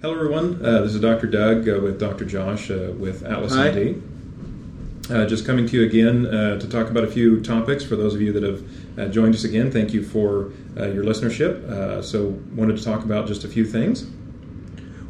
Hello, everyone. Uh, this is Dr. Doug uh, with Dr. Josh uh, with Atlas Hi. MD. Uh, just coming to you again uh, to talk about a few topics. For those of you that have uh, joined us again, thank you for uh, your listenership. Uh, so, wanted to talk about just a few things.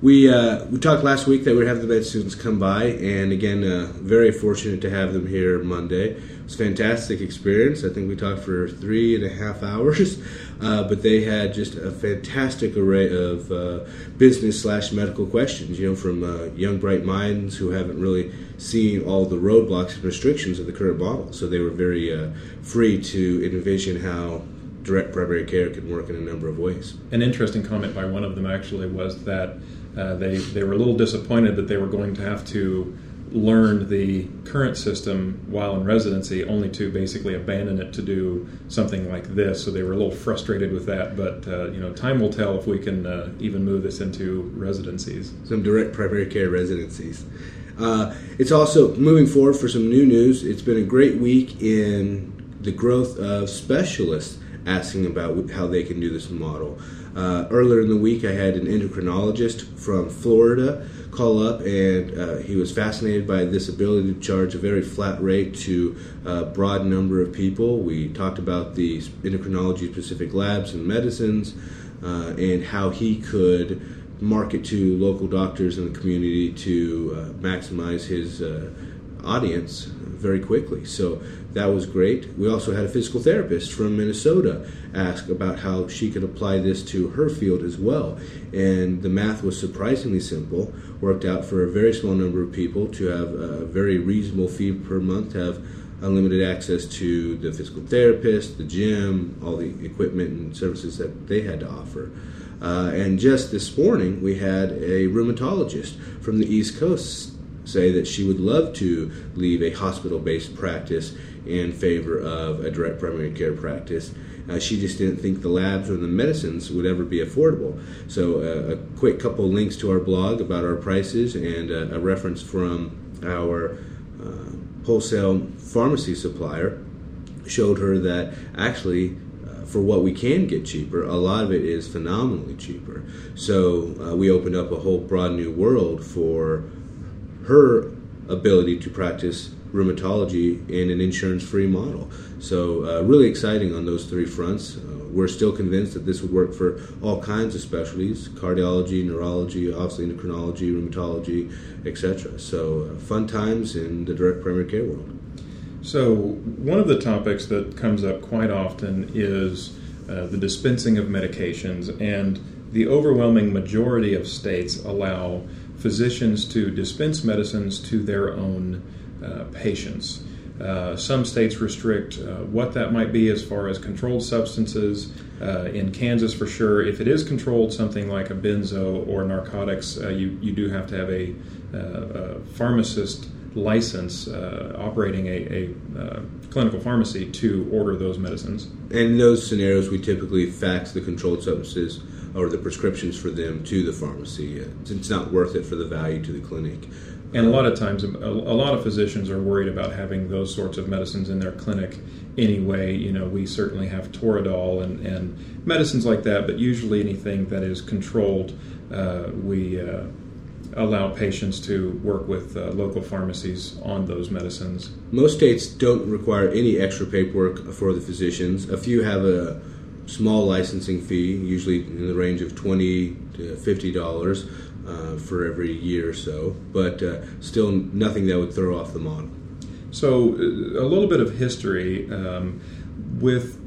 We uh, we talked last week that we'd have the med students come by, and again, uh, very fortunate to have them here Monday. It was a fantastic experience. I think we talked for three and a half hours, uh, but they had just a fantastic array of uh, business slash medical questions. You know, from uh, young bright minds who haven't really seen all the roadblocks and restrictions of the current model, so they were very uh, free to envision how direct primary care can work in a number of ways. An interesting comment by one of them actually was that uh, they, they were a little disappointed that they were going to have to learn the current system while in residency, only to basically abandon it to do something like this. So they were a little frustrated with that. But uh, you know, time will tell if we can uh, even move this into residencies. some direct primary care residencies. Uh, it's also moving forward for some new news. It's been a great week in the growth of specialists asking about how they can do this model. Uh, earlier in the week, I had an endocrinologist from Florida call up, and uh, he was fascinated by this ability to charge a very flat rate to a broad number of people. We talked about the endocrinology specific labs and medicines, uh, and how he could market to local doctors in the community to uh, maximize his uh, audience very quickly. So that was great. We also had a physical therapist from Minnesota ask about how she could apply this to her field as well. And the math was surprisingly simple, worked out for a very small number of people to have a very reasonable fee per month to have unlimited access to the physical therapist, the gym, all the equipment and services that they had to offer. Uh, and just this morning, we had a rheumatologist from the East Coast say that she would love to leave a hospital based practice in favor of a direct primary care practice. Uh, she just didn't think the labs or the medicines would ever be affordable. So, uh, a quick couple links to our blog about our prices and uh, a reference from our uh, wholesale pharmacy supplier showed her that actually uh, for what we can get cheaper, a lot of it is phenomenally cheaper. So uh, we opened up a whole broad new world for her ability to practice rheumatology in an insurance-free model. So uh, really exciting on those three fronts. Uh, we're still convinced that this would work for all kinds of specialties: cardiology, neurology, obviously endocrinology, rheumatology, etc. So uh, fun times in the direct primary care world. So, one of the topics that comes up quite often is uh, the dispensing of medications, and the overwhelming majority of states allow physicians to dispense medicines to their own uh, patients. Uh, some states restrict uh, what that might be as far as controlled substances. Uh, in Kansas, for sure, if it is controlled, something like a benzo or narcotics, uh, you, you do have to have a, uh, a pharmacist license uh, operating a, a clinical pharmacy to order those medicines. In those scenarios, we typically fax the controlled substances or the prescriptions for them to the pharmacy. It's not worth it for the value to the clinic. And a lot of times, a, a lot of physicians are worried about having those sorts of medicines in their clinic anyway. You know, we certainly have Toradol and, and medicines like that, but usually anything that is controlled, uh, we uh, allow patients to work with uh, local pharmacies on those medicines. Most states don't require any extra paperwork for the physicians. A few have a small licensing fee, usually in the range of twenty to fifty dollars uh, for every year or so, but uh, still nothing that would throw off the model. So, uh, a little bit of history um, with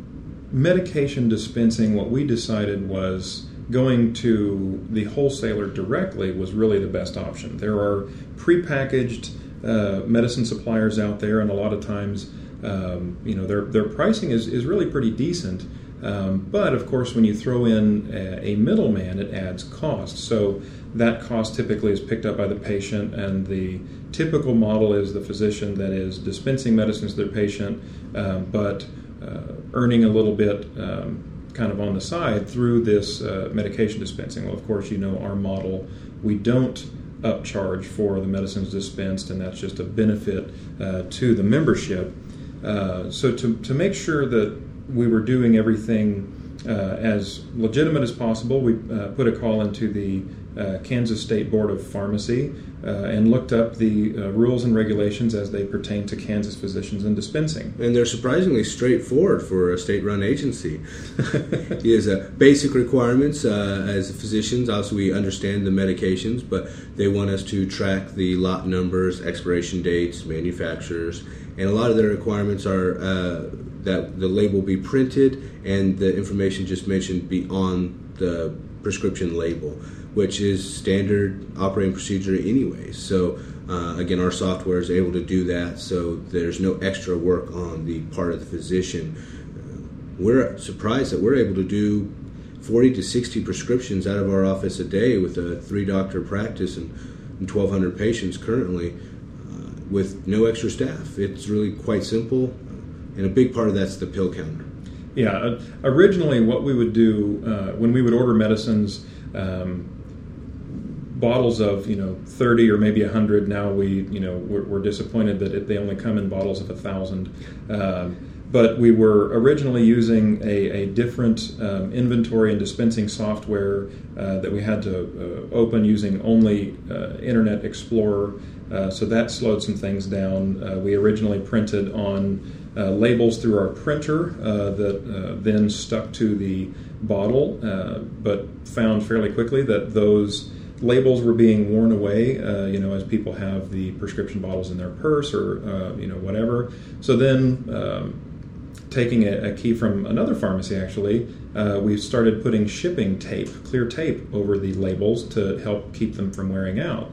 medication dispensing. What we decided was going to the wholesaler directly was really the best option. There are prepackaged uh, medicine suppliers out there, and a lot of times, um, you know, their their pricing is is really pretty decent. Um, but of course, when you throw in a, a middleman, it adds cost. So that cost typically is picked up by the patient, and the typical model is the physician that is dispensing medicines to their patient, um, but uh, earning a little bit um, kind of on the side through this uh, medication dispensing. Well, of course, you know our model. We don't upcharge for the medicines dispensed, and that's just a benefit uh, to the membership. Uh, so to, to make sure that we were doing everything uh, as legitimate as possible, we uh, put a call into the uh, Kansas State Board of Pharmacy uh, and looked up the uh, rules and regulations as they pertain to Kansas physicians and dispensing. And they're surprisingly straightforward for a state-run agency. Is basic requirements as physicians. Also, we understand the medications, but they want us to track the lot numbers, expiration dates, manufacturers, and a lot of their requirements are that the label be printed and the information just mentioned be on the prescription label, which is standard operating procedure anyway. So uh, again, our software is able to do that, so there's no extra work on the part of the physician. Uh, we're surprised that we're able to do 40 to 60 prescriptions out of our office a day with a three doctor practice and, and 1,200 patients currently uh, with no extra staff. It's really quite simple and a big part of that's the pill counter. Yeah, uh, originally what we would do uh, when we would order medicines, um, bottles of you know 30 or maybe 100. Now we you know we're, we're disappointed that it, they only come in bottles of a thousand. Um, but we were originally using a, a different um, inventory and dispensing software uh, that we had to uh, open using only uh, Internet Explorer. Uh, so that slowed some things down. Uh, we originally printed on uh, labels through our printer that then stuck to the bottle, but found fairly quickly that those labels were being worn away, uh, you know, as people have the prescription bottles in their purse or, uh, you know, whatever. So then, um, taking a, a, key from another pharmacy, actually, uh, we started putting shipping tape, clear tape, over the labels to help keep them from wearing out.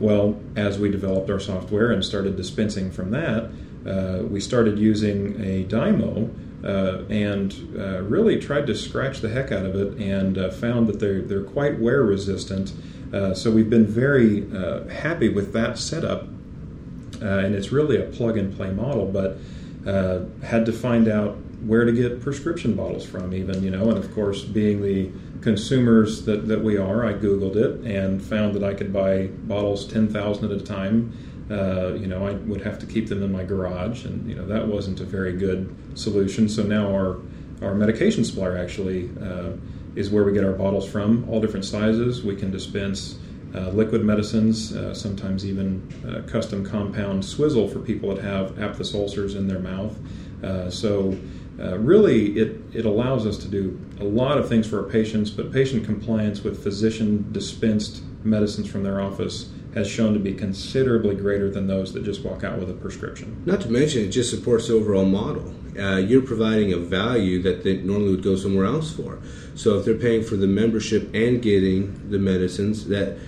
Well, as we developed our software and started dispensing from that, uh, we started using a Dymo uh, and uh, really tried to scratch the heck out of it and uh, found that they're, they're quite wear resistant. Uh, so we've been very happy with that setup. and it's really a plug and play model, but had to find out where to get prescription bottles from, even, you know, and of course, being the consumers that, that we are, I Googled it and found that I could buy bottles 10,000 at a time uh, you know, I would have to keep them in my garage, and you know that wasn't a very good solution. So now our our medication supplier actually uh, is where we get our bottles from, all different sizes. We can dispense uh, liquid medicines, uh, sometimes even uh, custom compound swizzle for people that have aphthous ulcers in their mouth. so really, it it allows us to do a lot of things for our patients, but patient compliance with physician dispensed medicines from their office has shown to be considerably greater than those that just walk out with a prescription. Not to mention, it just supports the overall model. Uh, you're providing a value that they normally would go somewhere else for. So if they're paying for the membership and getting the medicines, that uh,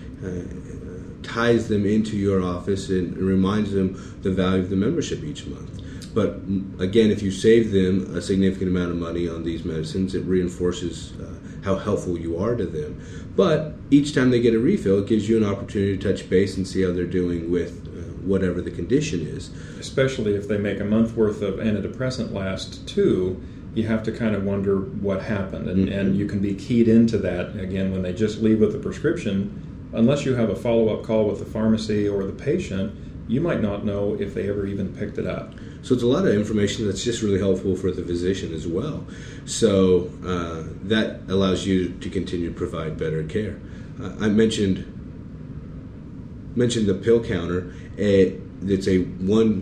ties them into your office and reminds them the value of the membership each month. But again, if you save them a significant amount of money on these medicines, it reinforces uh, how helpful you are to them. But each time they get a refill, it gives you an opportunity to touch base and see how they're doing with uh, whatever the condition is. Especially if they make a month worth of antidepressant last two, you have to kind of wonder what happened. And, mm-hmm. and you can be keyed into that again when they just leave with a prescription. Unless you have a follow up call with the pharmacy or the patient, you might not know if they ever even picked it up. So it's a lot of information that's just really helpful for the physician as well. So uh, that allows you to continue to provide better care. Uh, I mentioned mentioned the pill counter. it's a one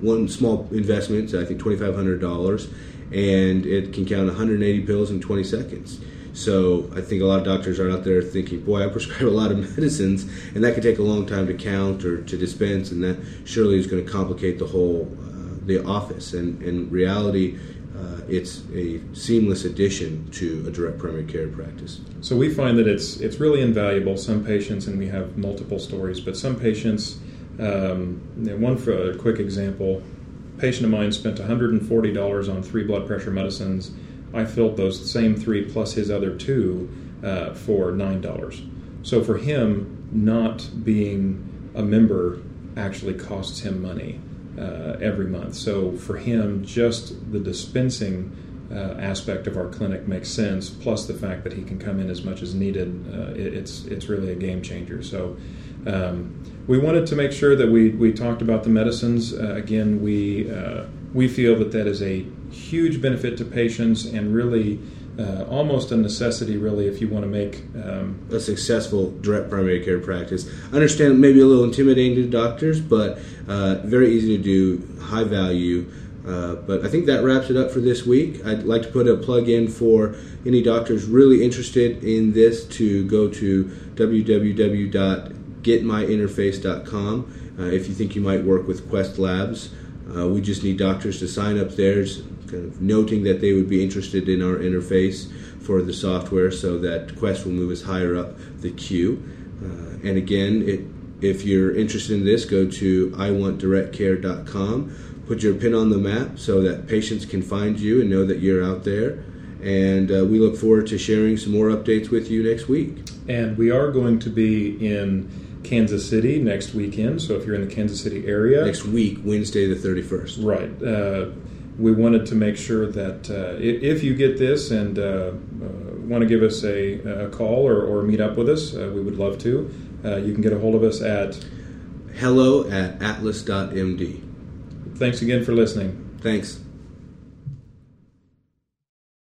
one small investment. I think twenty five hundred dollars, and it can count 180 pills in 20 seconds. So I think a lot of doctors are out there thinking, boy, I prescribe a lot of medicines, and that could take a long time to count or to dispense, and that surely is going to complicate the whole uh, the office. And in reality, uh, it's a seamless addition to a direct primary care practice. So we find that it's it's really invaluable. Some patients, and we have multiple stories, but some patients. Um, one for a quick example, patient of mine spent $140 on three blood pressure medicines I filled those same three plus his other two uh, for nine dollars. So for him, not being a member actually costs him money uh, every month. So for him, just the dispensing uh, aspect of our clinic makes sense. Plus the fact that he can come in as much as needed, uh, it, it's it's really a game changer. So. Um, we wanted to make sure that we, we talked about the medicines. Uh, again, we uh, we feel that that is a huge benefit to patients and really uh, almost a necessity, really, if you want to make um, a successful direct primary care practice. I understand maybe a little intimidating to doctors, but uh, very easy to do, high value. Uh, but I think that wraps it up for this week. I'd like to put a plug in for any doctors really interested in this to go to www.getmyinterface.com uh, if you think you might work with Quest Labs. Uh, we just need doctors to sign up there, kind of noting that they would be interested in our interface for the software so that Quest will move us higher up the queue. Uh, and again, it, if you're interested in this, go to iwantdirectcare.com. Put your pin on the map so that patients can find you and know that you're out there. And uh, we look forward to sharing some more updates with you next week. And we are going to be in Kansas City next weekend. So if you're in the Kansas City area, next week, Wednesday the 31st. Right. Uh, we wanted to make sure that uh, if you get this and uh, uh want to give us a, a call or, or, meet up with us, uh, we would love to. Uh, you can get a hold of us at hello at atlas.md. Thanks again for listening. Thanks.